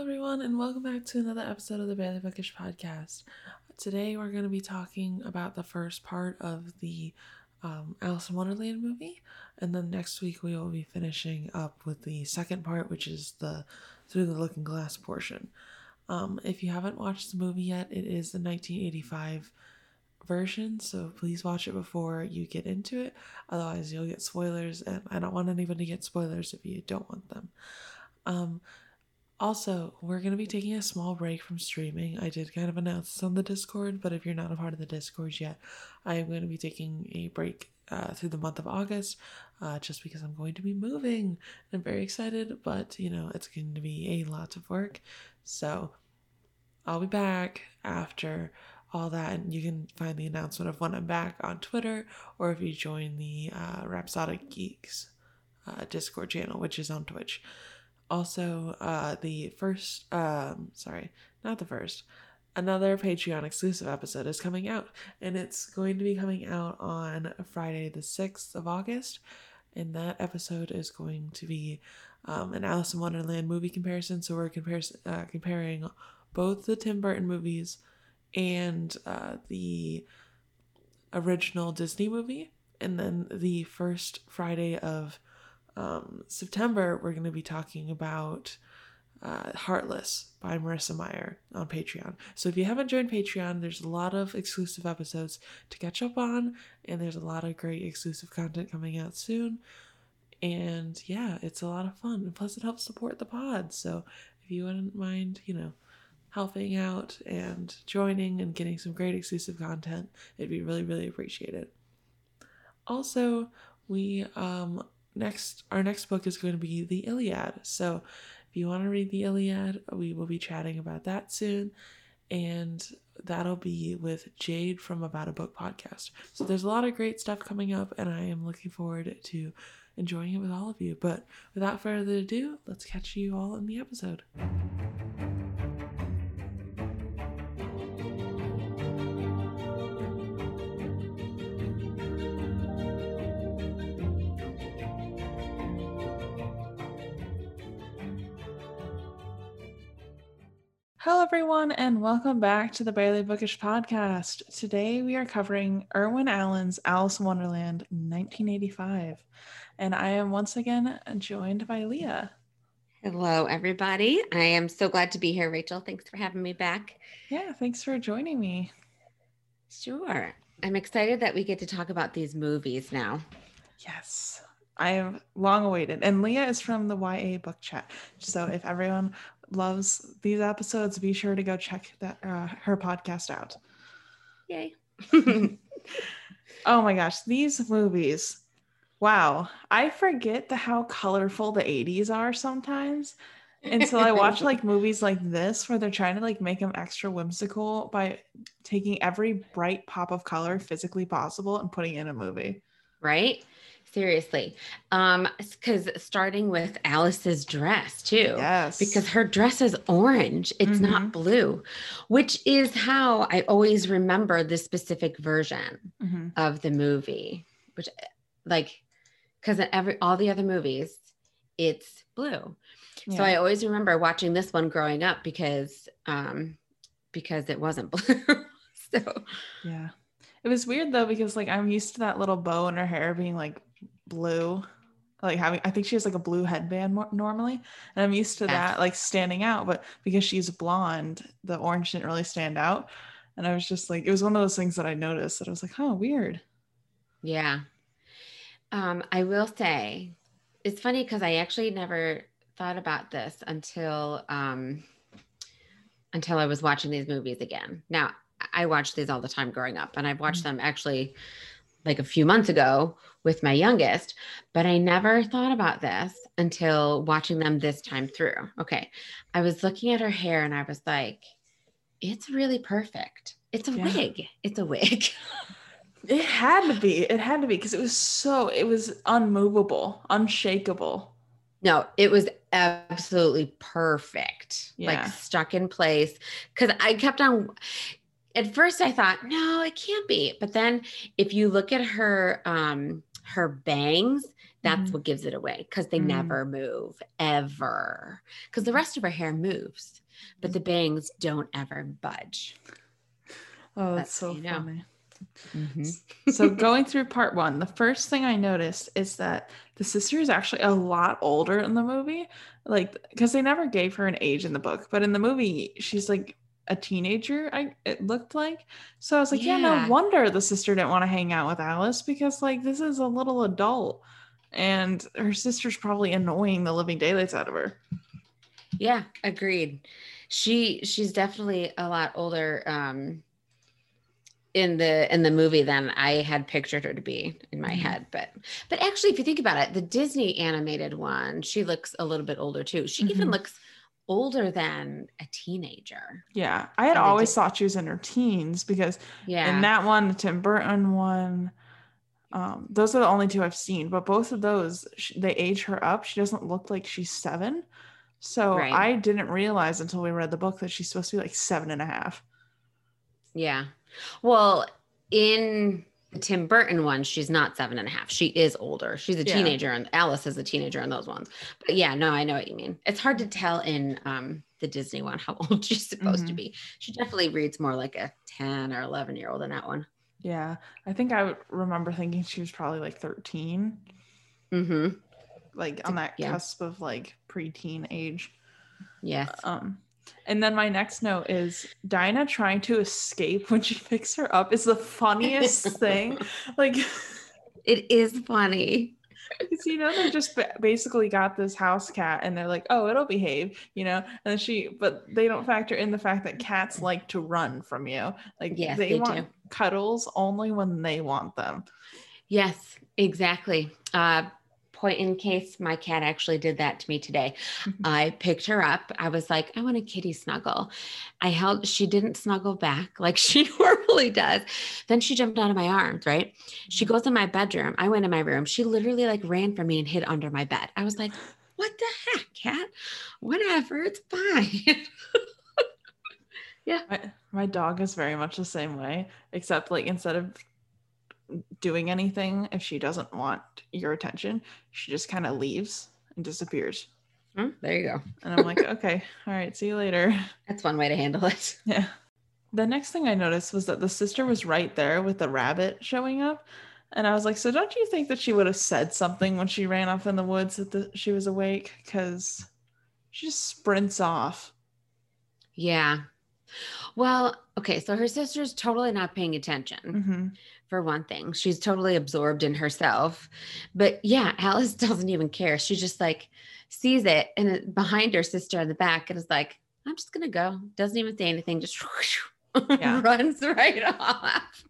everyone, and welcome back to another episode of the Barely Bookish podcast. Today, we're going to be talking about the first part of the um, Alice in Wonderland movie, and then next week we will be finishing up with the second part, which is the Through the Looking Glass portion. Um, if you haven't watched the movie yet, it is the 1985 version, so please watch it before you get into it. Otherwise, you'll get spoilers, and I don't want anyone to get spoilers if you don't want them. Um, also, we're going to be taking a small break from streaming. I did kind of announce this on the Discord, but if you're not a part of the Discord yet, I am going to be taking a break uh, through the month of August uh, just because I'm going to be moving. I'm very excited, but you know, it's going to be a lot of work. So I'll be back after all that, and you can find the announcement of when I'm back on Twitter or if you join the uh, Rhapsodic Geeks uh, Discord channel, which is on Twitch also uh the first um sorry not the first another patreon exclusive episode is coming out and it's going to be coming out on friday the 6th of august and that episode is going to be um, an alice in wonderland movie comparison so we're uh, comparing both the tim burton movies and uh, the original disney movie and then the first friday of um, September, we're going to be talking about uh, Heartless by Marissa Meyer on Patreon. So if you haven't joined Patreon, there's a lot of exclusive episodes to catch up on, and there's a lot of great exclusive content coming out soon. And yeah, it's a lot of fun. And plus, it helps support the pod. So if you wouldn't mind, you know, helping out and joining and getting some great exclusive content, it'd be really, really appreciated. Also, we um, next our next book is going to be the Iliad. So if you want to read the Iliad, we will be chatting about that soon. And that'll be with Jade from About a Book podcast. So there's a lot of great stuff coming up, and I am looking forward to enjoying it with all of you. But without further ado, let's catch you all in the episode. Hello, everyone, and welcome back to the Barely Bookish podcast. Today we are covering Irwin Allen's Alice in Wonderland 1985. And I am once again joined by Leah. Hello, everybody. I am so glad to be here, Rachel. Thanks for having me back. Yeah, thanks for joining me. Sure. I'm excited that we get to talk about these movies now. Yes. I have long awaited. And Leah is from the YA book chat. So if everyone loves these episodes, be sure to go check that uh, her podcast out. Yay. oh my gosh, these movies. Wow. I forget the how colorful the 80s are sometimes until I watch like movies like this where they're trying to like make them extra whimsical by taking every bright pop of color physically possible and putting in a movie. Right? Seriously. Um, because starting with Alice's dress too. Yes. Because her dress is orange. It's mm-hmm. not blue, which is how I always remember the specific version mm-hmm. of the movie, which like because in every all the other movies, it's blue. Yeah. So I always remember watching this one growing up because um because it wasn't blue. so yeah. It was weird though because like I'm used to that little bow in her hair being like blue like having i think she has like a blue headband more, normally and i'm used to that like standing out but because she's blonde the orange didn't really stand out. And i was just like it was one of those things that i noticed that i was like oh weird. Yeah. Um i will say it's funny because i actually never thought about this until um until i was watching these movies again. Now i watched these all the time growing up and i've watched mm-hmm. them actually like a few months ago with my youngest, but I never thought about this until watching them this time through. Okay. I was looking at her hair and I was like, it's really perfect. It's a yeah. wig. It's a wig. it had to be. It had to be because it was so, it was unmovable, unshakable. No, it was absolutely perfect. Yeah. Like stuck in place. Cause I kept on, at first I thought, no, it can't be. But then if you look at her um her bangs, that's Mhm. what gives it away because they Mm. never move ever. Because the rest of her hair moves, but the bangs don't ever budge. Oh, That's that's so you know. funny. Mm-hmm. so going through part one, the first thing I noticed is that the sister is actually a lot older in the movie. Like, because they never gave her an age in the book, but in the movie, she's like a teenager. I it looked like. So I was like, yeah, Yeah. no wonder the sister didn't want to hang out with Alice because like this is a little adult, and her sister's probably annoying the living daylights out of her. Yeah, agreed. She she's definitely a lot older um in the in the movie than I had pictured her to be in my Mhm. head. But but actually if you think about it, the Disney animated one, she looks a little bit older too. She even Mhm. looks older than a teenager. Yeah, I had always thought she was in her teens because Yeah. and that one the tim burton one um those are the only two i've seen but both of those they age her up she doesn't look like she's seven so Right. i didn't realize until we read the book that she's supposed to be like seven and a half Yeah. Well, in the Tim Burton one, she's not seven and a half. She is older. She's a Yeah. teenager, and Alice is a teenager in those ones. But yeah, no, I know what you mean. It's hard to tell in um, the Disney one how old she's supposed to Mhm. be. She definitely reads more like a 10 or 11 year old in that one. yeah i think i would remember thinking she was probably like 13 Mm-hmm. like on that Yeah. cusp of like preteen age Yes. um and then my next note is Dinah trying to escape when she picks her up is the funniest thing. Like It is funny. Because you know they just basically got this house cat, and they're like, "Oh, it'll behave," you know. And then she, but they don't factor in the fact that cats like to run from you. Like Yes, they, they want do. cuddles only when they want them. Yes, exactly. Uh, point in case my cat actually did that to me today. Mm-hmm. I picked her up. I was like, I want a kitty snuggle. I held, she didn't snuggle back like she normally does. Then she jumped out of my arms, right? She mm-hmm. goes in my bedroom. I went in my room. She literally like ran from me and hid under my bed. I was like, what the heck, cat? Whatever, it's fine. Yeah. My, my dog is very much the same way, except like instead of doing anything, if she doesn't want your attention, she just kind of leaves and disappears. Hmm, there you go. And I'm like, okay, all right, see you later. That's one way to handle it. Yeah. The next thing I noticed was that the sister was right there with the rabbit showing up. And I was like, so don't you think that she would have said something when she ran off in the woods that the, she was awake? Because she just sprints off. Yeah. Well, okay. So her sister's totally not paying attention. hmm for one thing. She's totally absorbed in herself. But yeah, Alice doesn't even care. She just like sees it and behind her sister in the back and is like, I'm just going to go. Doesn't even say anything, just Yeah. runs right off.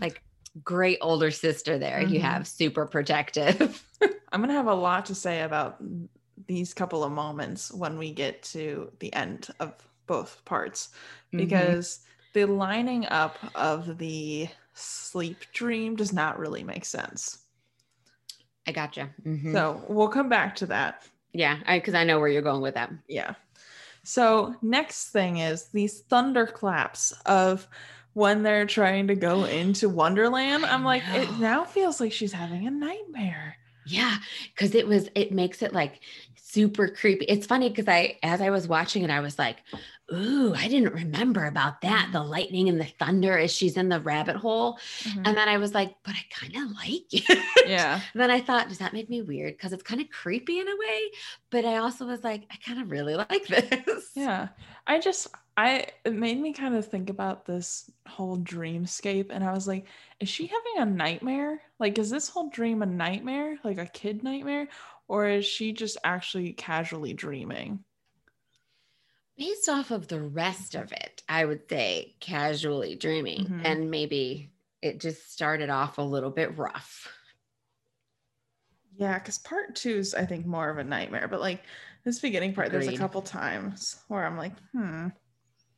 Like, great older sister there. You Mhm. have super protective. I'm going to have a lot to say about these couple of moments when we get to the end of both parts Mm-hmm. because the lining up of the sleep dream does not really make sense. I gotcha. Mhm. So we'll come back to that. yeah, because I, know where you're going with that. Yeah. So next thing is these thunderclaps of when they're trying to go into Wonderland. I I'm like, it now feels like she's having a nightmare. Yeah, because it was it makes it like super creepy. It's funny because I as I was watching it, I was like, ooh, I didn't remember about that. The mm-hmm. lightning and the thunder as she's in the rabbit hole. Mm-hmm. And then I was like, but I kind of like it. Yeah. Then I thought, does that make me weird? Because it's kind of creepy in a way. But I also was like, I kind of really like this. Yeah. I just I it made me kind of think about this whole dreamscape and I was like, is she having a nightmare? Like is this whole dream a nightmare? Like a kid nightmare? Or is she just actually casually dreaming? Based off of the rest of it, I would say casually dreaming. Mhm. And maybe it just started off a little bit rough. Yeah, because part two is I think more of a nightmare, but like this beginning part, there's a couple times where I'm like, hmm,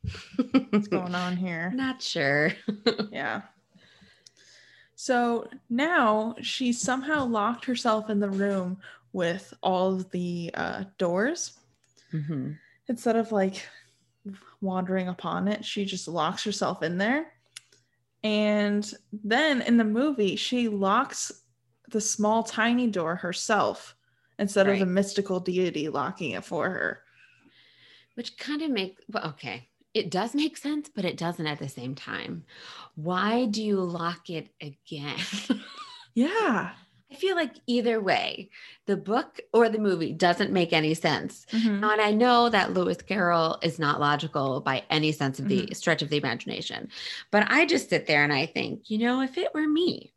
what's going on here? Not sure. Yeah. So now she somehow locked herself in the room with all of the uh, doors. Mhm. Instead of like wandering upon it, she just locks herself in there. And then in the movie, she locks the small tiny door herself instead of the mystical deity locking it for her. which kind of make well, okay. It does make sense, but it doesn't at the same time. Why do you lock it again? Yeah. I feel like either way, the book or the movie doesn't make any sense. Mhm. Now, And I know that Lewis Carroll is not logical by any sense of the stretch of the imagination, but I just sit there and I think, you know, if it were me,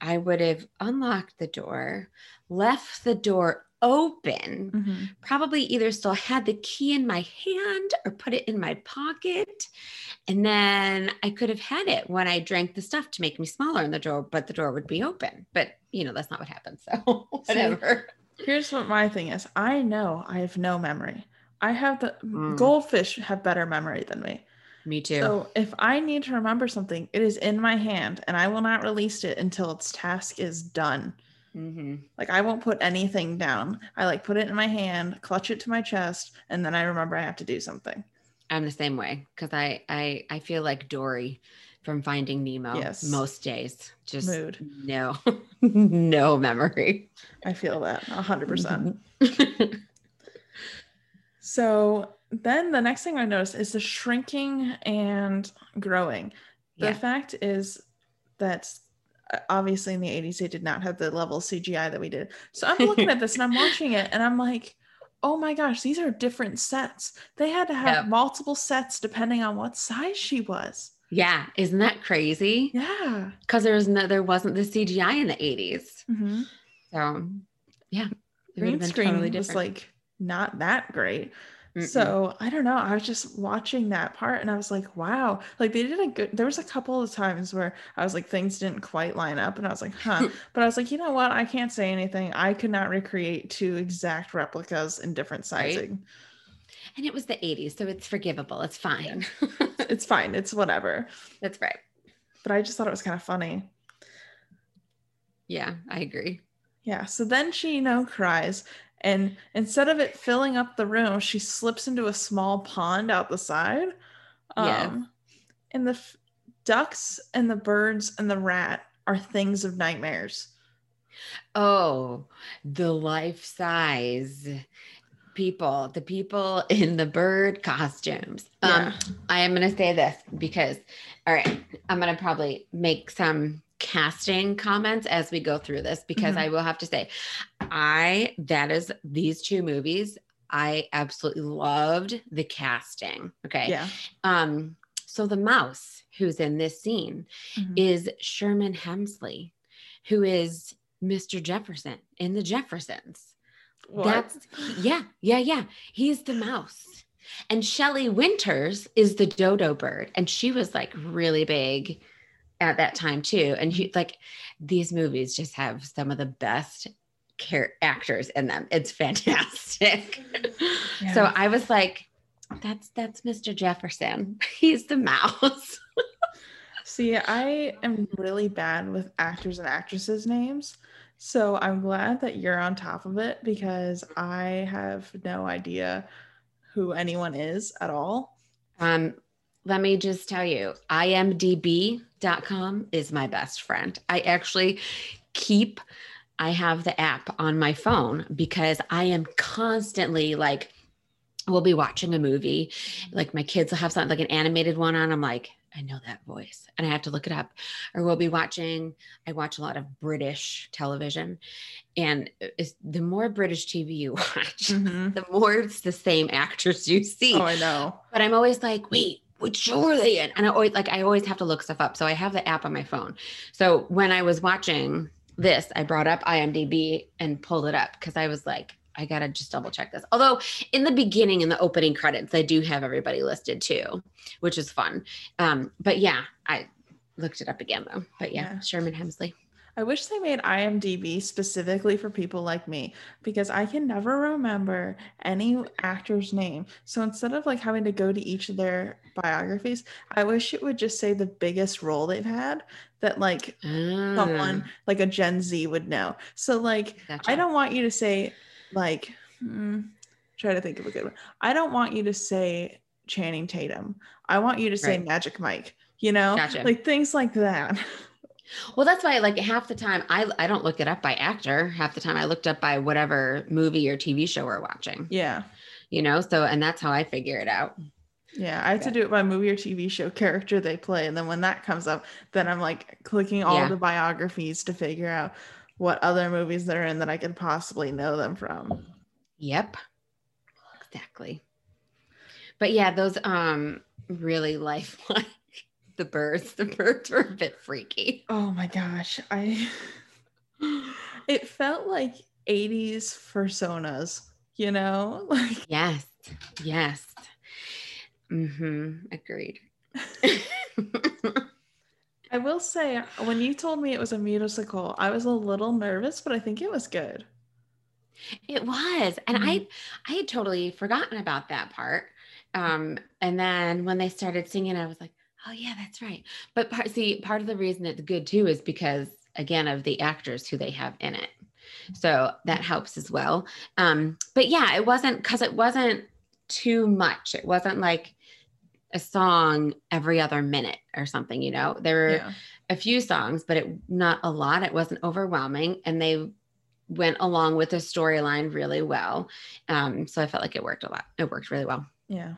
I would have unlocked the door, left the door open, Mhm. probably either still had the key in my hand or put it in my pocket. And then I could have had it when I drank the stuff to make me smaller in the door, but the door would be open. But, you know, that's not what happened. So, whatever. Here's what my thing is. I know I have no memory. I have the Mm. goldfish have better memory than me. Me too. So if I need to remember something, it is in my hand and I will not release it until its task is done. Mhm. Like I won't put anything down. I like put it in my hand, clutch it to my chest, and then I remember I have to do something. I'm the same way because I, I I feel like Dory from Finding Nemo Yes. most days. Just Mood. no, no memory. I feel that a hundred percent. Mhm. So then the next thing I noticed is the shrinking and growing. The yeah. fact is that obviously in the 80s they did not have the level CGI that we did. So I'm looking at this and I'm watching it and I'm like, oh my gosh, these are different sets. They had to have Yep. multiple sets depending on what size she was. Yeah, isn't that crazy? Yeah. Because there was no, there wasn't the CGI in the 80s. Mhm. So yeah, Green screen totally was like not that great. Mm-mm. So I don't know. I was just watching that part and I was like, wow. Like they did a good there was a couple of times where I was like things didn't quite line up and I was like, huh. but I was like, you know what? I can't say anything. I could not recreate two exact replicas in different Right. sizing. and it was the 80s, so it's forgivable. It's fine. It's fine. It's whatever. That's right. But I just thought it was kind of funny. Yeah, I agree. Yeah. So then she, you know, cries. And instead of it filling up the room, she slips into a small pond out the side. Um, and the f- ducks and the birds and the rat are things of nightmares. Oh, the life size people, the people in the bird costumes. Yeah. Um, I am going to say this because, all right, I'm going to probably make some casting comments as we go through this because Mhm. I will have to say, I, that is these two movies, I absolutely loved the casting. Okay. Yeah. Um, so the mouse who's in this scene Mhm. is Sherman Hemsley, who is Mr. Jefferson in the Jeffersons. What? That's yeah, yeah, yeah. He's the mouse. And Shelley Winters is the dodo bird. And she was like really big at that time too. And he, like these movies just have some of the best care actors in them. It's fantastic. So I was like, that's that's Mr. Jefferson. He's the mouse. See, I am really bad with actors and actresses' names. So I'm glad that you're on top of it because I have no idea who anyone is at all. Um, let me just tell you, imdb.com is my best friend. I actually keep, I have the app on my phone because I am constantly like, we'll be watching a movie, like my kids will have something like an animated one on. I'm like, I know that voice and I have to look it up. Or we'll be watching, I watch a lot of British television. And the more British TV you watch, mm-hmm. the more it's the same actors you see Oh, I know. but I'm always like, wait, are they in? And I always like I always have to look stuff up. So I have the app on my phone. So when I was watching this, I brought up IMDb and pulled it up because I was like, I gotta just double check this. Although in the beginning, in the opening credits, they do have everybody listed too, which is fun. Um, but yeah, I looked it up again though. But yeah, Yeah. Sherman Hemsley. I wish they made IMDb specifically for people like me because I can never remember any actor's name. So instead of like having to go to each of their biographies, I wish it would just say the biggest role they've had that like someone Ah, like a Gen Z would know. So like gotcha. I don't want you to say like hmm, try to think of a good one. I don't want you to say Channing Tatum. I want you to say Right. Magic Mike, you know? Gotcha. Like things like that. Well, that's why like half the time I I don't look it up by actor. Half the time I looked up by whatever movie or TV show we're watching. Yeah. You know, so and that's how I figure it out. Yeah, I had to do it by movie or TV show character they play. And then when that comes up, then I'm like clicking all Yeah. the biographies to figure out what other movies they're in that I could possibly know them from. Yep. Exactly. But yeah, those um really lifelike the birds. The birds were a bit freaky. Oh my gosh. I it felt like 80s personas, you know? Like Yes. Yes. Mm-hmm. Agreed. I will say when you told me it was a musical, I was a little nervous, but I think it was good. It was. And I I had totally forgotten about that part. Um, and then when they started singing, I was like, oh yeah, that's right. But part see, part of the reason it's good too is because again of the actors who they have in it. So that helps as well. Um, but yeah, it wasn't because it wasn't too much. It wasn't like a song every other minute or something, you know. There were Yeah. a few songs, but it not a lot. It wasn't overwhelming, and they went along with the storyline really well. Um, so I felt like it worked a lot. It worked really well. Yeah.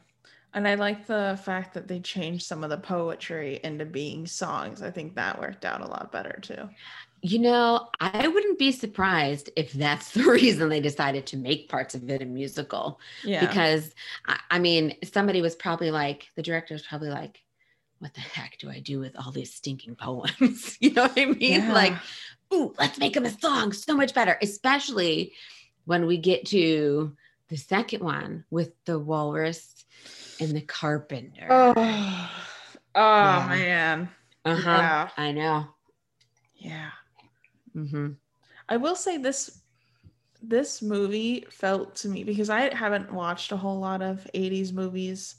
And I like the fact that they changed some of the poetry into being songs. I think that worked out a lot better too. You know, I wouldn't be surprised if that's the reason they decided to make parts of it a musical. Yeah. Because I, mean, somebody was probably like, the director was probably like, what the heck do I do with all these stinking poems? you know what I mean? Yeah. Like, ooh, let's make them a song so much better, especially when we get to the second one with the walrus and the carpenter. oh, oh Yeah. man. uh-huh. Yeah. I know. Yeah. hmm I will say this this movie felt to me because I haven't watched a whole lot of 80s movies.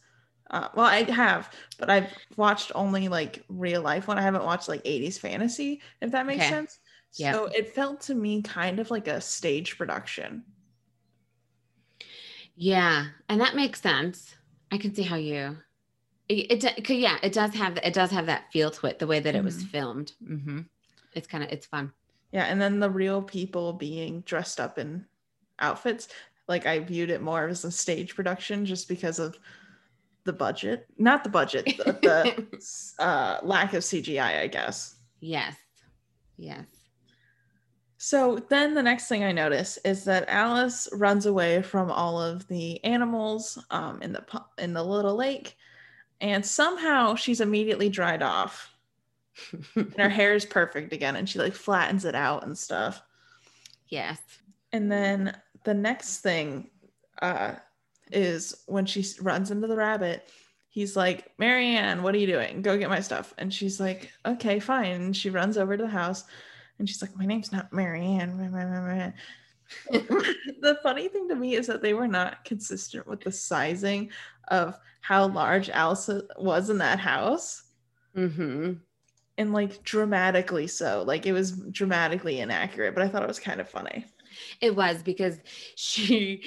Uh, well, I have, but I've watched only like real life one. I haven't watched like 80s fantasy, if that makes Okay. sense. Yep. So it felt to me kind of like a stage production. Yeah, and that makes sense. I can see how you. It, it yeah, it does have it does have that feel to it the way that it was Mhm. filmed. hmm It's kind of it's fun. Yeah, and then the real people being dressed up in outfits, like I viewed it more as a stage production just because of the budget. Not the budget, the, the uh, lack of CGI, I guess. Yes, yes. So then the next thing I notice is that Alice runs away from all of the animals um, in the in the little lake, and somehow she's immediately dried off, and her hair is perfect again, and she like flattens it out and stuff. yes. And then the next thing uh, is when she runs into the rabbit, he's like, Marianne, what are you doing? Go get my stuff. And she's like, okay, fine. And she runs over to the house and she's like, my name's not Marianne. Meh, meh, meh, meh." the funny thing to me is that they were not consistent with the sizing of how large Alice was in that house. hmm And like dramatically so. Like it was dramatically inaccurate, but I thought it was kind of funny. It was because she,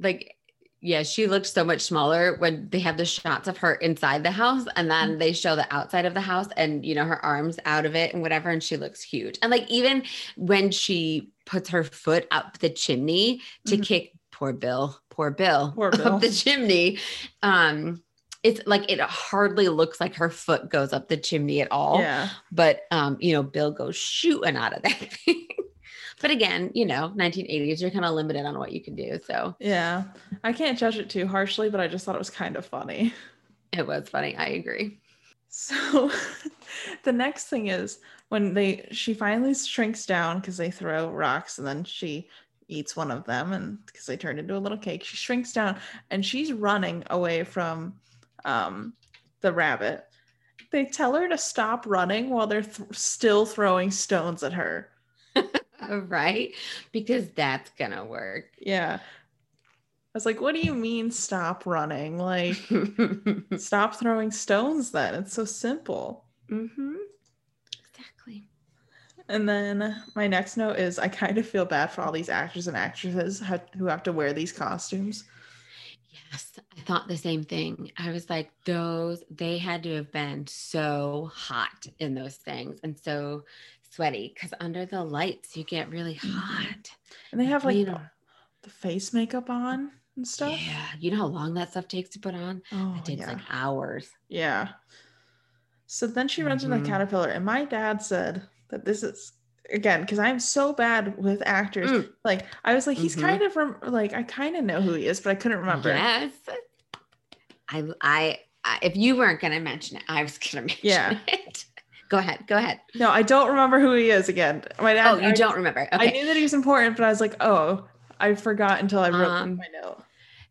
like, yeah, she looked so much smaller when they have the shots of her inside the house and then they show the outside of the house and, you know, her arms out of it and whatever. And she looks huge. And like, even when she puts her foot up the chimney to Mhm. kick poor Bill, poor Bill, Poor Bill. up the chimney, um, it's like it hardly looks like her foot goes up the chimney at all Yeah. but um you know bill goes shooting out of that thing but again you know 1980s you're kind of limited on what you can do so Yeah. I can't judge it too harshly, but I just thought it was kind of funny. it was funny i agree So the next thing is when they she finally shrinks down because they throw rocks and then she eats one of them and because they turn into a little cake, she shrinks down and she's running away from um the rabbit. They tell her to stop running while they're th- still throwing stones at her. right because that's gonna work Yeah. I was like, what do you mean stop running? Like stop throwing stones then. It's so simple. Mm-hmm. Exactly And then my next note is I kind of feel bad for all these actors and actresses who have to wear these costumes. Yes, I thought the same thing. I was like, those, they had to have been so hot in those things and so sweaty because under the lights, you get really Mhm. hot. And they have like You the, know. the face makeup on and stuff. Yeah. You know how long that stuff takes to put on? Oh, It takes yeah. like hours. yeah. So then she runs into Mhm. the caterpillar, and my dad said that this is again because I'm so bad with actors. Mm. Like I was like, he's Mhm. kind of rem- like I kind of know who he is, but I couldn't remember. Yes. I, I, if you weren't going to mention it, I was going to mention Yeah. it. Go ahead. Go ahead. No, I don't remember who he is again. My dad. Oh, you I, don't remember. I knew that he was important, but I was like, oh, I forgot until I wrote Um, my note.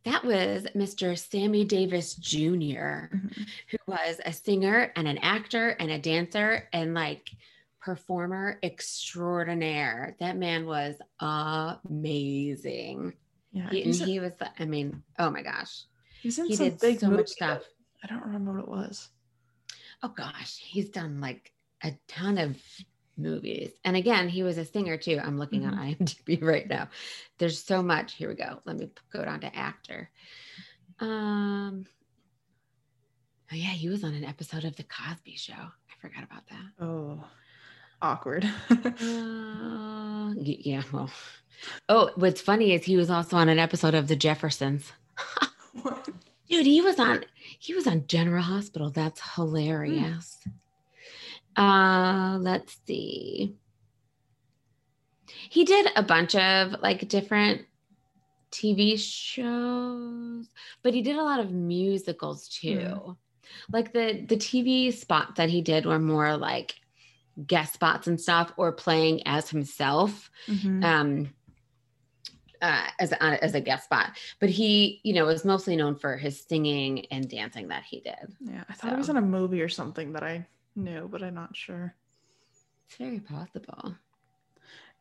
That was Mr. Sammy Davis Jr., Mhm. who was a singer and an actor and a dancer and like performer extraordinaire. That man was amazing. Yeah, He, and he was, I mean, oh my gosh. he's in He some did big so much stuff. I don't remember what it was. Oh gosh, he's done like a ton of movies. And again, he was a singer too. I'm looking on IMDb right now. There's so much. Here we go. Let me go down to actor. Um Oh yeah, he was on an episode of The Cosby Show. I forgot about that. Oh, awkward. Uh, yeah, well. Oh, what's funny is he was also on an episode of The Jeffersons. What? Dude, he was on he was on General Hospital. That's hilarious. Uh let's see. He did a bunch of like different TV shows, but he did a lot of musicals too. Like the the TV spots that he did were more like guest spots and stuff or playing as himself Mhm. um uh, as a, as a guest spot, but he, you know, was mostly known for his singing and dancing that he did. yeah, I thought he was in a movie or something that I knew, but I'm not sure. It's very possible.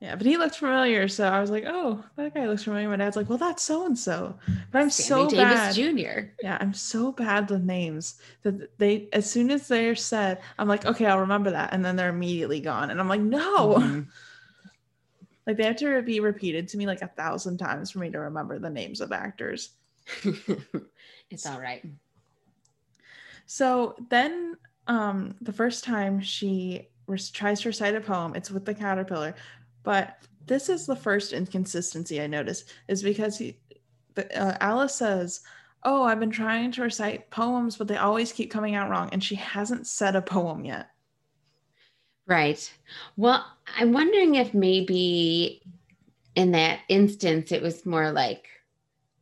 Yeah, but he looked familiar, so I was like, "Oh, that guy looks familiar." My dad's like, "Well, that's so and so," but I'm so Sammy bad. Jr. Yeah, I'm so bad with names that they, as soon as they're said, I'm like, "Okay, I'll remember that," and then they're immediately gone, and I'm like, "No!" Mhm. Like they have to be repeated to me like a thousand times for me to remember the names of actors. it's all right. So then, um, the first time she tries to recite a poem, it's with the caterpillar. But this is the first inconsistency I noticed is because he, the, uh, Alice says, "Oh, I've been trying to recite poems, but they always keep coming out wrong," and she hasn't said a poem yet. Right. Well, I'm wondering if maybe in that instance it was more like,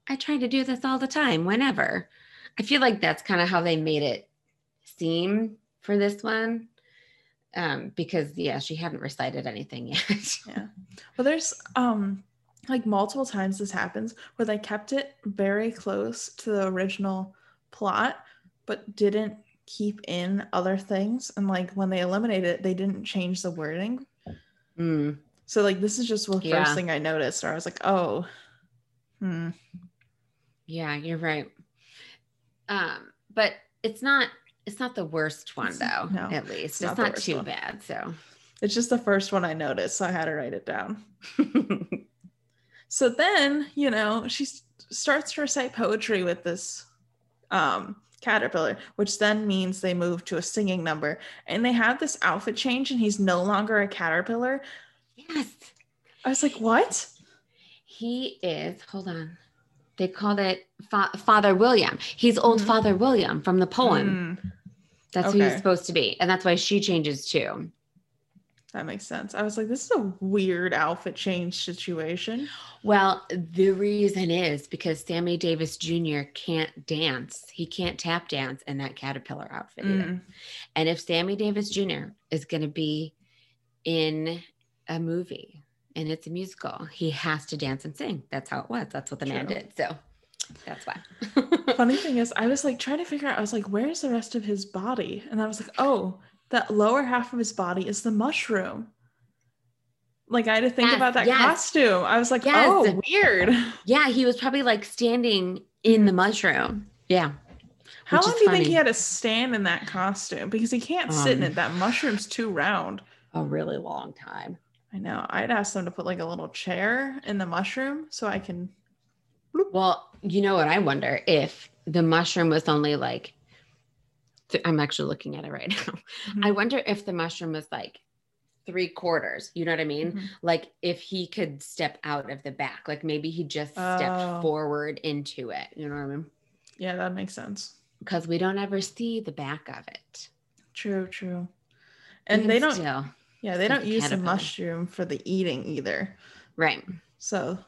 I try to do this all the time, whenever. I feel like that's kind of how they made it seem for this one. Um, because yeah, she hadn't recited anything yet. Yeah. But there's um like multiple times this happens where they kept it very close to the original plot, but didn't keep in other things. And like when they eliminated it, they didn't change the wording. Mm, So like this is just the first Yeah. thing I noticed, where I was like, oh, hmm. yeah, you're right. Um, but it's not it's not the worst one though, no, at least. it's not not, too one. bad. So It's just the first one I noticed, so I had to write it down. So then, you know, she starts to recite poetry with this um, caterpillar, which then means they move to a singing number. And they have this outfit change, and he's no longer a caterpillar. yes. I was like, what? He is, hold on. They called it Fa- Father William. He's old Mhm. Father William from the poem. Mm, That's who he's supposed to be. And that's why she changes too. That makes sense. I was like, this is a weird outfit change situation. Well, the reason is because Sammy Davis Jr. can't dance. He can't tap dance in that caterpillar outfit. Mm, And if Sammy Davis Jr. is going to be in a movie and it's a musical, he has to dance and sing. That's how it was. That's what the man did. So that's why. Funny thing is, I was like trying to figure out, I was like, where's the rest of his body? And I was like, oh, that lower half of his body is the mushroom. Like I had to think Yes, about that yes. costume. I was like, Yes. oh, weird. Yeah, he was probably like standing in the mushroom. Yeah. How long do you think he had to stand in that costume? Because he can't sit in Um, it. That mushroom's too round. A really long time. I know. I'd ask them to put like a little chair in the mushroom so I can. Well, You know what? I wonder if the mushroom was only like, th- I'm actually looking at it right now. Mm-hmm. I wonder if the mushroom was like three quarters. You know what I mean? Mhm. Like if he could step out of the back, like maybe he just Oh. stepped forward into it. You know what I mean? Yeah, that makes sense. Because we don't ever see the back of it. True, true. And Even they don't still. yeah, they don't use the mushroom for the eating either. Right. So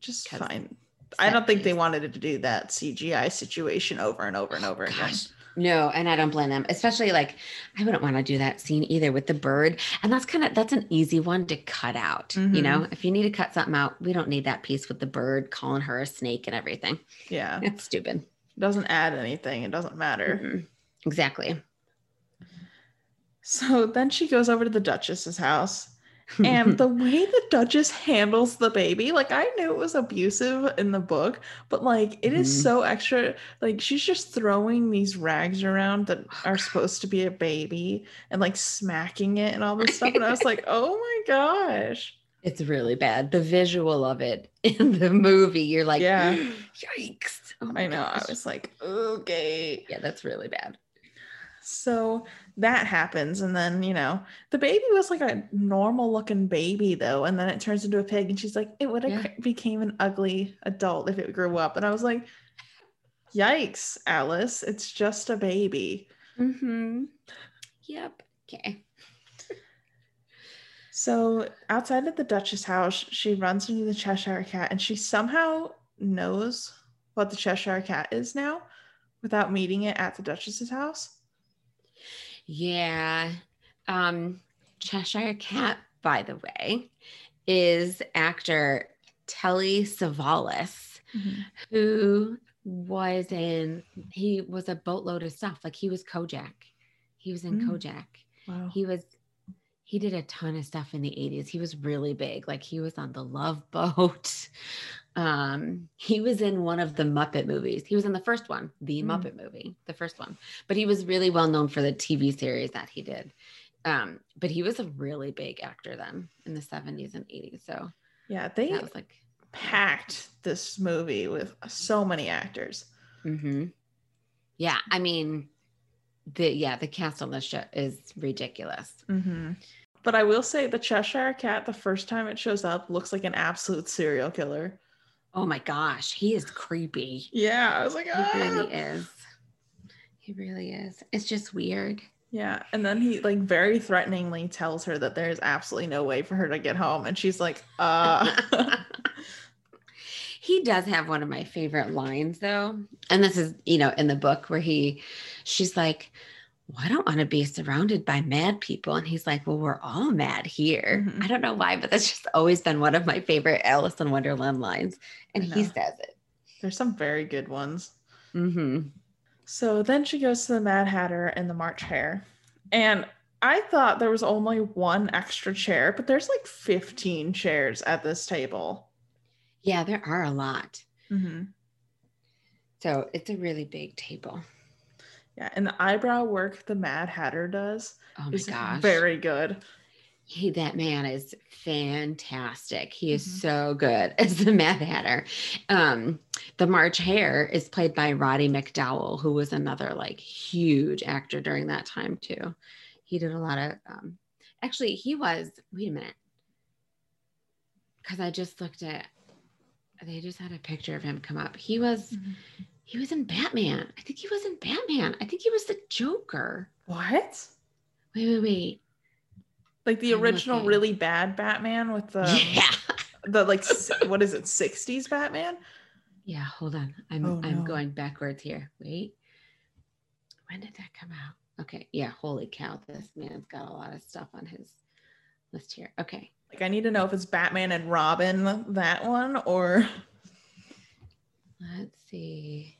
just fine. I don't think they wanted to do that CGI situation over and over and over again. Gosh, no, and I don't blame them. Especially like I wouldn't want to do that scene either with the bird. And that's kind of that's an easy one to cut out. You know, mm-hmm. if you need to cut something out, we don't need that piece with the bird calling her a snake and everything. Yeah. It's stupid. It doesn't add anything. It doesn't matter. Mm-mm. Exactly. So then she goes over to the Duchess's house. And the way the Duchess handles the baby, like I knew it was abusive in the book, but like it is Mhm. so extra. Like she's just throwing these rags around that are supposed to be a baby and like smacking it and all this stuff. And I was like, oh my gosh. it's really bad. The visual of it in the movie, you're like, Yeah. yikes. Oh I know. I was like, okay. yeah, that's really bad. So that happens. And then, you know, the baby was like a normal looking baby though. And then it turns into a pig. And she's like, it would have Yeah. became an ugly adult if it grew up. And I was like, yikes, Alice. It's just a baby. Mm-hmm. Yep. Okay. So outside of the Duchess house, she runs into the Cheshire Cat and she somehow knows what the Cheshire Cat is now without meeting it at the Duchess's house. Yeah. Um, Cheshire Cat, by the way, is actor Telly Savalas, who was in, he was a boatload of stuff. Like he was Kojak. He was in Mm. Kojak. Wow. He was, he did a ton of stuff in the 80s. He was really big. Like he was on the Love Boat. Um, he was in one of the Muppet movies. He was in the first one, the Mm. Muppet movie, the first one. But he was really well known for the TV series that he did. Um, but he was a really big actor then in the 70s and 80s. So Yeah, they that was like, packed this movie with so many actors. mhm. yeah, I mean, the yeah, the cast on this show is ridiculous. Mm-hmm. But I will say the Cheshire Cat, the first time it shows up, looks like an absolute serial killer. Oh my gosh, he is creepy. Yeah, I was like, He ah. really is. He really is. It's just weird. Yeah, and then he like very threateningly tells her that there's absolutely no way for her to get home, and she's like, uh. he does have one of my favorite lines though. And this is, you know, in the book where he she's like, well, I don't want to be surrounded by mad people. And he's like, Well, we're all mad here. Mhm. I don't know why, but that's just always been one of my favorite Alice in Wonderland lines. And he says it. there's some very good ones. hmm So then she goes to the Mad Hatter and the March Hare. And I thought there was only one extra chair, but there's like 15 chairs at this table. Yeah, there are a lot. Mm-hmm. So it's a really big table. Yeah, and the eyebrow work the Mad Hatter does Oh my is gosh. very good. He, that man is fantastic. He is Mhm. so good as the Mad Hatter. Um, the March Hare is played by Roddy McDowall, who was another like huge actor during that time too. He did a lot of. Um, actually, he was. Wait a minute, because I just looked at. They just had a picture of him come up. He was. Mhm. He was in Batman. I think he was in Batman. I think he was the Joker. What? Wait, wait, wait. Like the I'm original looking. really bad Batman with the yeah. the like what is it 60s Batman? Yeah, hold on. I'm Oh, I'm going backwards here. Wait. When did that come out? Okay. Yeah, holy cow. This man's got a lot of stuff on his list here. Okay. Like I need to know if it's Batman and Robin that one or Let's see.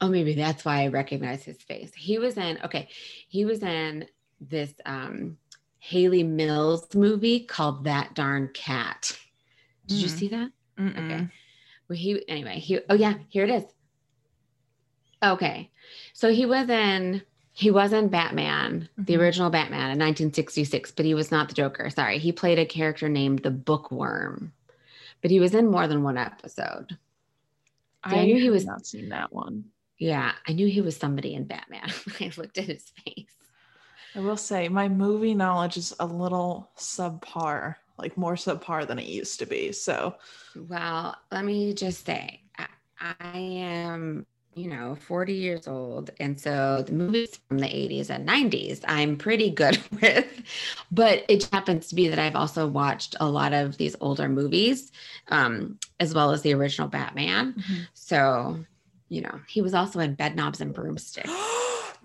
Oh, maybe that's why I recognize his face. He was in okay, he was in this um Hayley Mills movie called That Darn Cat. Did you Mm. see that? Mm-mm. Okay. Well, he anyway. He oh yeah, here it is. Okay, so he was in he was in Batman, the Mhm. original Batman in 1966, but he was not the Joker. Sorry, he played a character named the Bookworm, but he was in more than one episode. I knew he was- not seen that one. Yeah, I knew he was somebody in Batman. I looked at his face. I will say my movie knowledge is a little subpar, like more subpar than it used to be. So Well, let me just say, I, I am, you know, 40 years old. And so the movies from the 80s and 90s, I'm pretty good with. But it happens to be that I've also watched a lot of these older movies, um, as well as the original Batman. So, you know, he was also in Bedknobs and Broomsticks.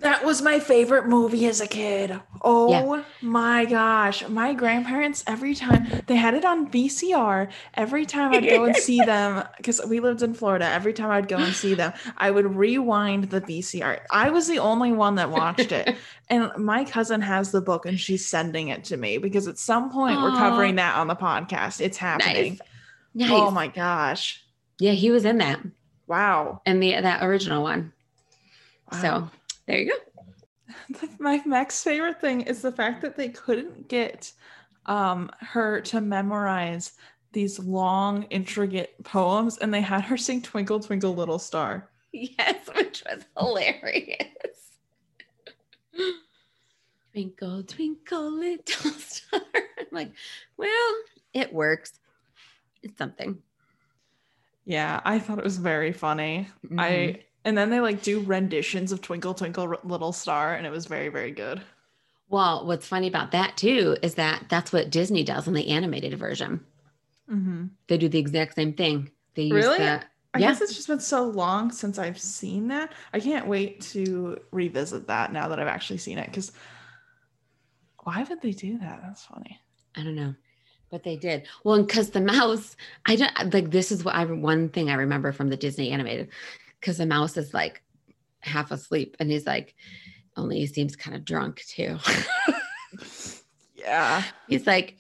that was my favorite movie as a kid. Oh my gosh. My grandparents, every time they had it on VCR, every time I'd go and see them, because we lived in Florida, every time I'd go and see them, I would rewind the VCR. I was the only one that watched it. And my cousin has the book and she's sending it to me because at some point we're covering that on the podcast. It's happening. Nice. Oh nice. Oh my gosh. Yeah, he was in that, Wow. in the that original one. So Wow. There you go. my next favorite thing is the fact that they couldn't get um her to memorize these long intricate poems and they had her sing twinkle twinkle little star Yes, which was hilarious. twinkle, twinkle, little star. I'm like, well, it works. It's something. yeah i thought it was very funny Mhm. i and then they like do renditions of twinkle twinkle little star and it was very very good well, what's funny about that too is that that's what Disney does in the animated version. mm-hmm. They do the exact same thing. They use Really? the i Yeah. guess it's just been so long since i've seen that i can't wait to revisit that now that i've actually seen it because why would they do that that's funny I don't know, but they did. Well, because the mouse, I don't like this is what I one thing I remember from the Disney animated, because the mouse is like half asleep and he's like, only he seems kind of drunk too. yeah he's like,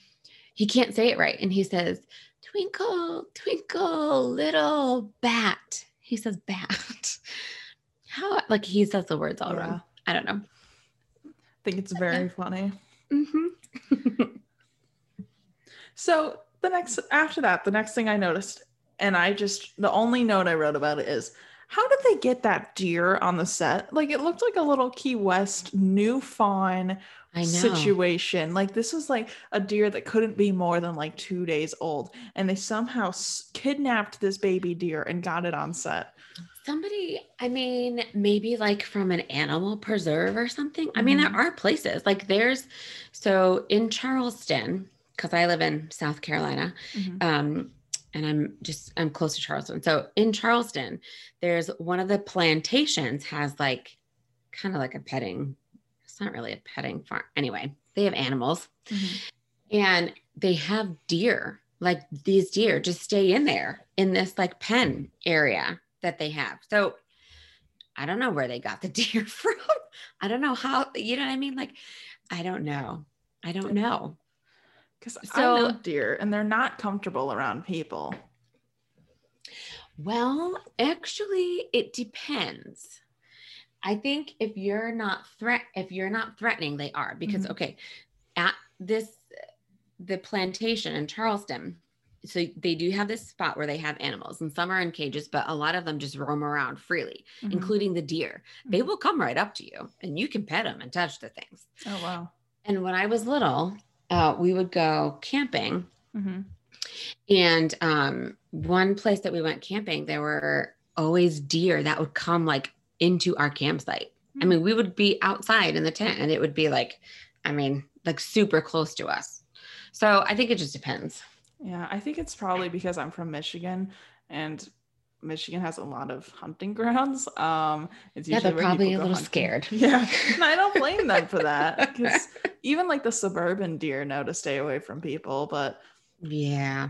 he can't say it right. And he says, Twinkle, twinkle, little bat. He says bat. How like he says the words all Yeah. wrong. I don't know. I think it's very funny. hmm So the next after that, the next thing I noticed, and I just the only note I wrote about it is how did they get that deer on the set? Like it looked like a little Key West new fawn situation. Like this was like a deer that couldn't be more than like two days old, and they somehow s- kidnapped this baby deer and got it on set. Somebody, I mean, maybe like from an animal preserve or something. I mean, there Mhm. are places like there's so in Charleston, because I live in South Carolina, um, and I'm just I'm close to Charleston. So in Charleston, there's one of the plantations has like kind of like a petting. It's not really a petting farm. Anyway, they have animals mm-hmm. and they have deer. Like these deer just stay in there in this like pen area that they have. So I don't know where they got the deer from. I don't know how, you know what I mean? Like, I don't know. I don't know. Because I So- know deer, and they're not comfortable around people. Well, actually, it depends. I think if you're not threat if you're not threatening, they are because Mhm. okay, at this the plantation in Charleston, so they do have this spot where they have animals, and some are in cages, but a lot of them just roam around freely, Mhm. including the deer. They Mhm. will come right up to you, and you can pet them and touch the things. Oh wow. And when I was little, uh, we would go camping Mhm. and um, one place that we went camping, there were always deer that would come like into our campsite. I mean, we would be outside in the tent and it would be like, I mean, like super close to us. So I think it just depends. Yeah, I think it's probably because I'm from Michigan and Michigan has a lot of hunting grounds. Um, it's Yeah, they're probably a little hunting. scared. Yeah, and I don't blame them for that because even like the suburban deer know to stay away from people. But Yeah,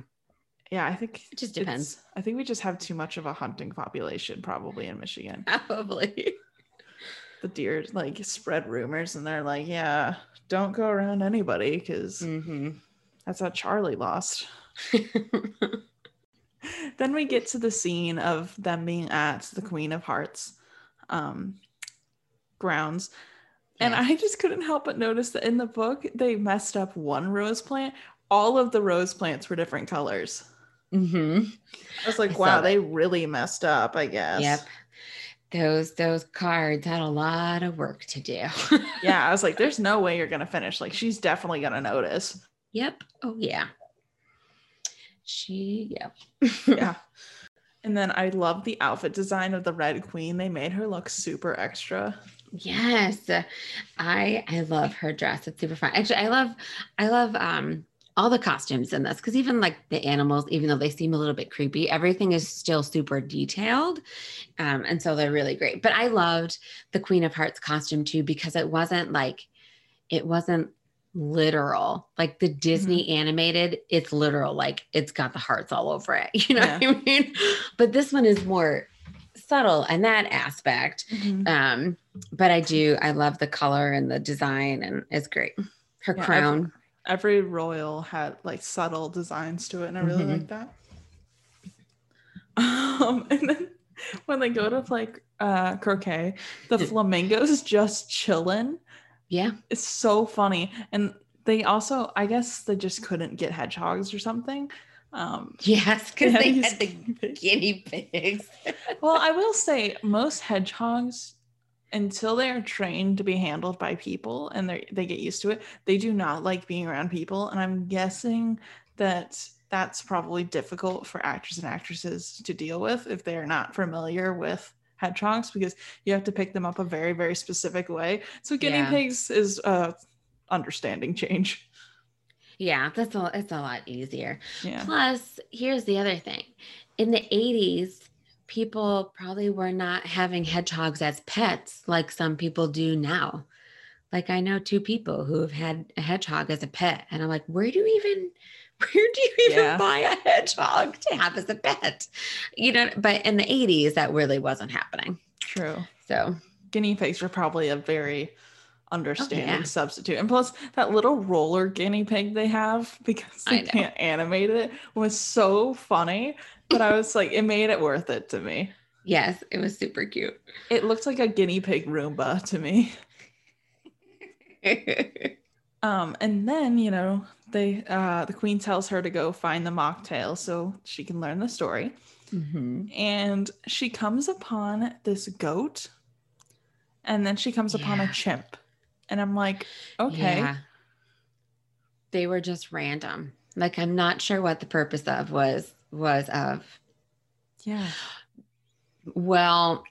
yeah, I think it just depends. I think we just have too much of a hunting population probably in Michigan. Probably. The deer like spread rumors and they're like, yeah, don't go around anybody because hmm that's how Charlie lost. then we get to the scene of them being at the Queen of Hearts um, grounds. And Yeah. I just couldn't help but notice that in the book, they messed up one rose plant. All of the rose plants were different colors. Mm-hmm. I was like, I wow, they really messed up, I guess. Yep. Those those cards had a lot of work to do. Yeah, I was like, there's no way you're gonna finish. Like, she's definitely gonna notice. yep. Oh yeah. She yeah. Yeah. and then I love the outfit design of the Red Queen. They made her look super extra. Yes. I I love her dress. It's super fun. Actually, I love I love um all the costumes in this because even like the animals, even though they seem a little bit creepy, everything is still super detailed. Um, and so they're really great. But I loved the Queen of Hearts costume too because it wasn't like it wasn't literal like the disney animated it's literal like it's got the hearts all over it you know what i mean but this one is more subtle in that aspect um but i do i love the color and the design and it's great her Yeah, crown Every royal had like subtle designs to it, and I really Mhm. like that. Um, and then when they go to like uh, croquet, the flamingos just chilling. Yeah It's so funny, and they also, I guess, they just couldn't get hedgehogs or something. Um, yes because they had the guinea pigs well, I will say most hedgehogs, until they are trained to be handled by people and they they get used to it, they do not like being around people. And I'm guessing that that's probably difficult for actors and actresses to deal with if they are not familiar with hedgehogs because you have to pick them up a very very specific way. So guinea Yeah. pigs is a understanding change. yeah that's a it's a lot easier Yeah. Plus, here's the other thing. In the 80s, people probably were not having hedgehogs as pets like some people do now. Like I know two people who have had a hedgehog as a pet and I'm like, "Where do you even where do you even Yeah. buy a hedgehog to have as a pet?" You know, but in the 80s that really wasn't happening. True. So, guinea pigs were probably a very understanding Oh, yeah. substitute. And plus, that little roller guinea pig they have because they can't animate it was so funny. But I was like, it made it worth it to me. yes, it was super cute. It looked like a guinea pig Roomba to me. Um, and then you know they uh, the queen tells her to go find the mock turtle so she can learn the story. Mhm. And she comes upon this goat, and then she comes upon a chimp, and I'm like, okay. Yeah. They were just random. Like I'm not sure what the purpose of was was of. Yeah. Well,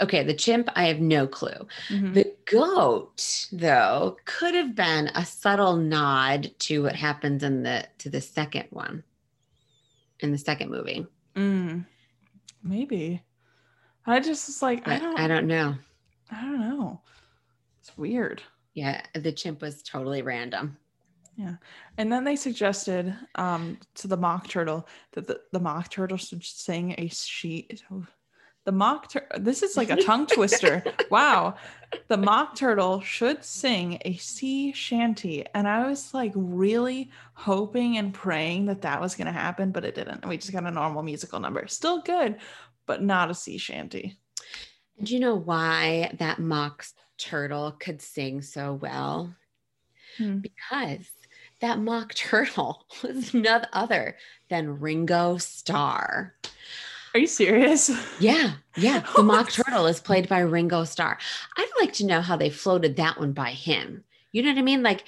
okay, the chimp, I have no clue. Mhm. The goat, though, could have been a subtle nod to what happens in the to the second one. In the second movie. Mm, maybe. I just was like, I don't, I don't know. I don't know. It's weird. Yeah, the chimp was totally random. Yeah. And then they suggested um, to the mock turtle that the, the mock turtle should sing a sheet. The mock turtle. This is like a tongue twister. Wow. The mock turtle should sing a sea shanty, and I was like really hoping and praying that that was going to happen, but it didn't. We just got a normal musical number. Still good, but not a sea shanty. Do you know why that mock turtle could sing so well? Hmm. Because that mock turtle was none other than Ringo Starr. Are you serious? Yeah, yeah. The mock turtle is played by Ringo Starr. I'd like to know how they floated that one by him. You know what I mean? Like,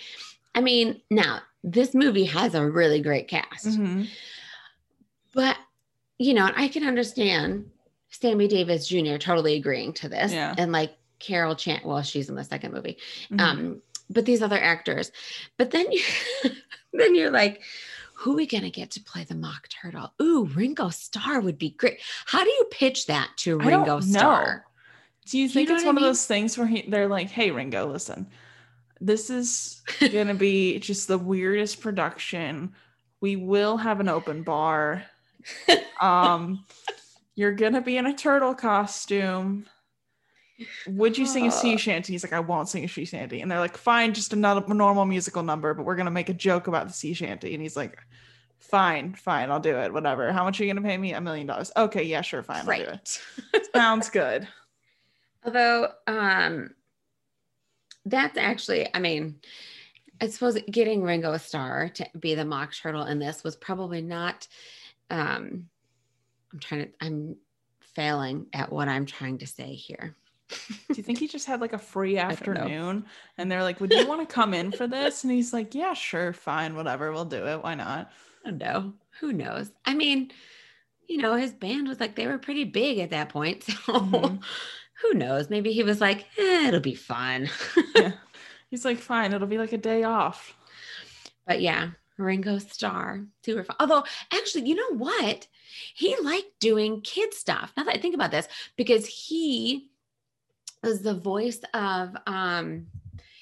I mean, now this movie has a really great cast, Mhm. but you know, I can understand Sammy Davis Jr. totally agreeing to this, Yeah. and like Carol Channing, Well, she's in the second movie. Mhm. um but these other actors but then you then you're like who are we gonna get to play the mock turtle ooh ringo starr would be great how do you pitch that to I don't ringo know. starr Do you think know it's what I one of those things where he, they're like, "Hey, Ringo, listen, this is gonna be just the weirdest production. We will have an open bar. Um, you're gonna be in a turtle costume. Would you sing a sea shanty?" He's like, "I won't sing a sea shanty." And they're like, "Fine, just another normal musical number, but we're gonna make a joke about the sea shanty." And he's like. Fine, fine, I'll do it. Whatever. How much are you gonna pay me? A million dollars. Okay, yeah, sure, fine, I'll do it. Sounds good. although um that's actually i mean i suppose getting ringo starr to be the mock turtle in this was probably not um I'm trying to I'm failing at what I'm trying to say here. Do you think he just had like a free afternoon and they're like, Would you want to come in for this? And he's like, Yeah, sure, fine, whatever, we'll do it. Why not? I don't know. Who knows? I mean, you know, his band was like they were pretty big at that point. So Mhm. who knows? Maybe he was like, eh, it'll be fun. Yeah. He's like, Fine, it'll be like a day off. But yeah, Ringo Starr, super fun. Although, actually, you know what? He liked doing kid stuff. Now that I think about this, because he was the voice of um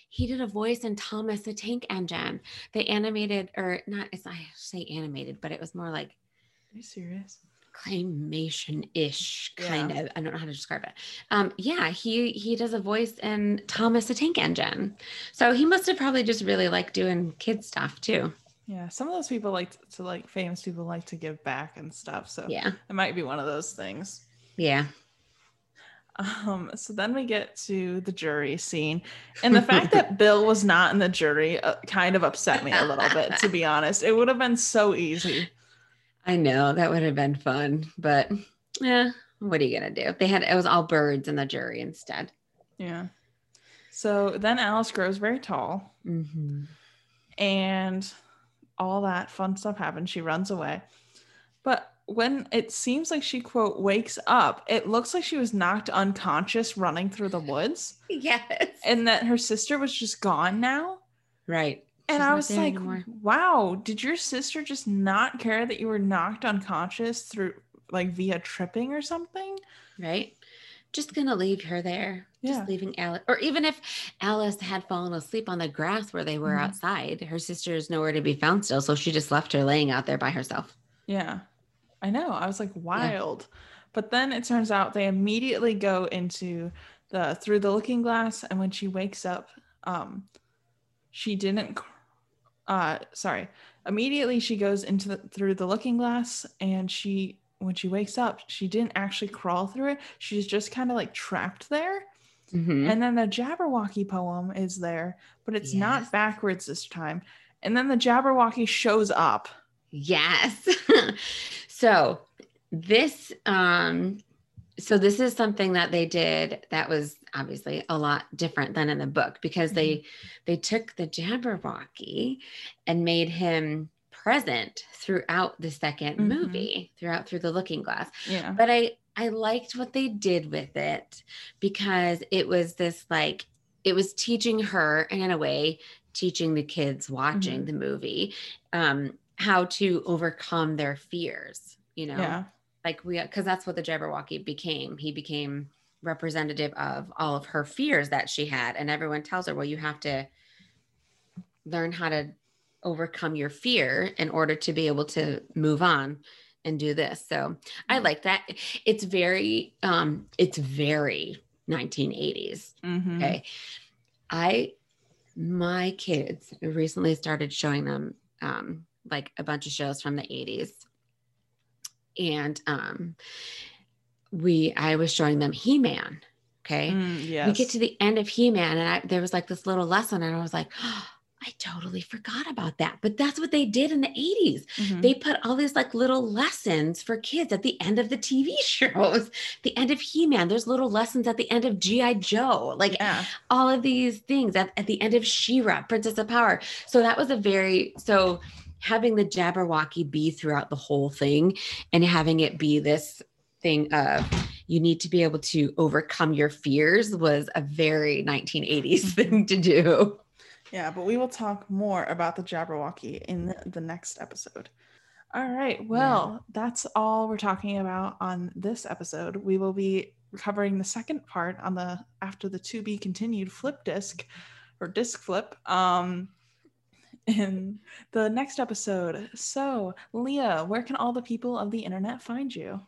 he did a voice in Thomas the Tank Engine. They animated or not it's I say animated, but it was more like Are you serious? claymation-ish kind Yeah. of. I don't know how to describe it. Um, yeah, he he does a voice in Thomas the Tank Engine. So he must have probably just really liked doing kid stuff too. Yeah, some of those people like to, to like famous people like to give back and stuff. So Yeah. it might be one of those things. Yeah. Um, so then we get to the jury scene, and the fact that Bill was not in the jury uh, kind of upset me a little bit. To be honest, it would have been so easy. I know that would have been fun, but yeah, what are you gonna do? They had it was all birds in the jury instead. Yeah. So then Alice grows very tall, Mm-hmm. and all that fun stuff happens. She runs away, but when it seems like she quote wakes up, it looks like she was knocked unconscious running through the woods, Yes. and that her sister was just gone now. Right. And I was like, anymore. wow, did your sister just not care that you were knocked unconscious through like via tripping or something? Right. Just gonna leave her there. Yeah. Just leaving Alice. Or even if Alice had fallen asleep on the grass where they were Mhm. outside, her sister is nowhere to be found still. So she just left her laying out there by herself. Yeah. I know. I was like, wild. But then it turns out they immediately go into the through the looking glass. And when she wakes up, um, she didn't uh sorry. Immediately she goes into the through the looking glass and she when she wakes up, she didn't actually crawl through it. She's just kind of like trapped there. Mhm. And then the Jabberwocky poem is there, but it's Yes. not backwards this time. And then the Jabberwocky shows up. Yes. so this um so this is something that they did that was obviously a lot different than in the book because they they took the Jabberwocky and made him present throughout the 2nd Mhm. movie, throughout through the looking glass. Yeah. But I I liked what they did with it because it was this like it was teaching her and in a way teaching the kids watching Mhm. the movie um how to overcome their fears, you know. Yeah. Like we cuz that's what the Jabberwocky became. He became representative of all of her fears that she had and everyone tells her well you have to learn how to overcome your fear in order to be able to move on and do this. So I Mhm. like that. It's very um it's very 1980s. Mhm. Okay. I my kids recently started showing them um like a bunch of shows from the 80s. And um we I was showing them He-Man. Okay. Mm, yes. We get to the end of He-Man and I, there was like this little lesson and I was like, I totally forgot about that. But that's what they did in the 80s Mhm. they put all these like little lessons for kids at the end of the TV shows, the end of He Man. There's little lessons at the end of G.I. Joe, like yeah. all of these things at, at the end of She-Ra, Princess of Power. So that was a very, so having the Jabberwocky be throughout the whole thing and having it be this thing of you need to be able to overcome your fears was a very 1980s thing to do. Yeah, but we will talk more about the Jabberwocky in the, next episode. All right. Well, that's all we're talking about on this episode. We will be covering the second part on the after the to be continued flip disc or disc flip um in the next episode. So, Leah, where can all the people of the internet find you?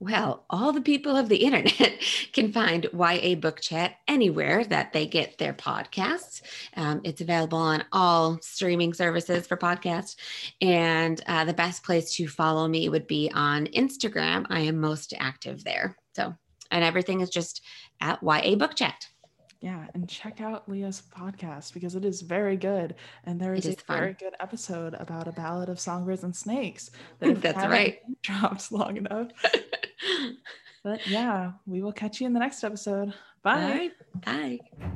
Well, all the people of the internet can find YA Book Chat anywhere that they get their podcasts. Um, it's available on all streaming services for podcasts. And uh, the best place to follow me would be on Instagram. I am most active there. So, and everything is just at YA Book Chat. Yeah, and check out Leah's podcast because it is very good. And there is, It a fun. very good episode about a ballad of songbirds and snakes. That That's right. Dropped long enough. But yeah, we will catch you in the next episode. Bye. Right. Bye.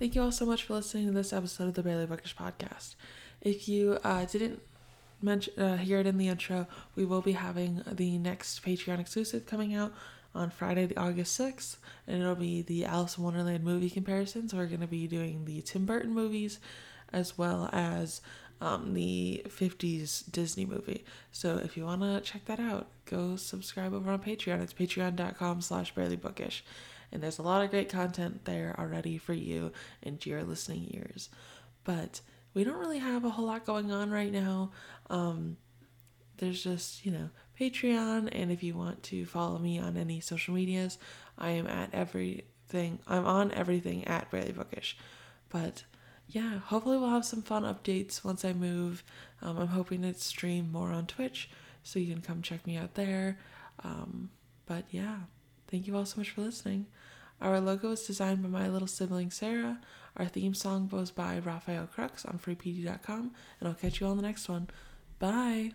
Thank you all so much for listening to this episode of the Barely Bookish podcast. If you uh, didn't mention uh, hear it in the intro, we will be having the next Patreon exclusive coming out on Friday, August sixth, and it'll be the Alice in Wonderland movie comparison. So We're going to be doing the Tim Burton movies as well as um, the 50s Disney movie. So if you want to check that out, go subscribe over on Patreon. It's patreon.com slash barelybookish. And there's a lot of great content there already for you and your listening ears. But we don't really have a whole lot going on right now. Um, there's just, you know, Patreon. And if you want to follow me on any social medias, I am at everything. I'm on everything at Barely Bookish. But yeah, hopefully we'll have some fun updates once I move. Um, I'm hoping to stream more on Twitch, so you can come check me out there. Um, but yeah, thank you all so much for listening. Our logo is designed by my little sibling Sarah. Our theme song was by Rafael Krux on freepd.com, and I'll catch you all on the next one. Bye.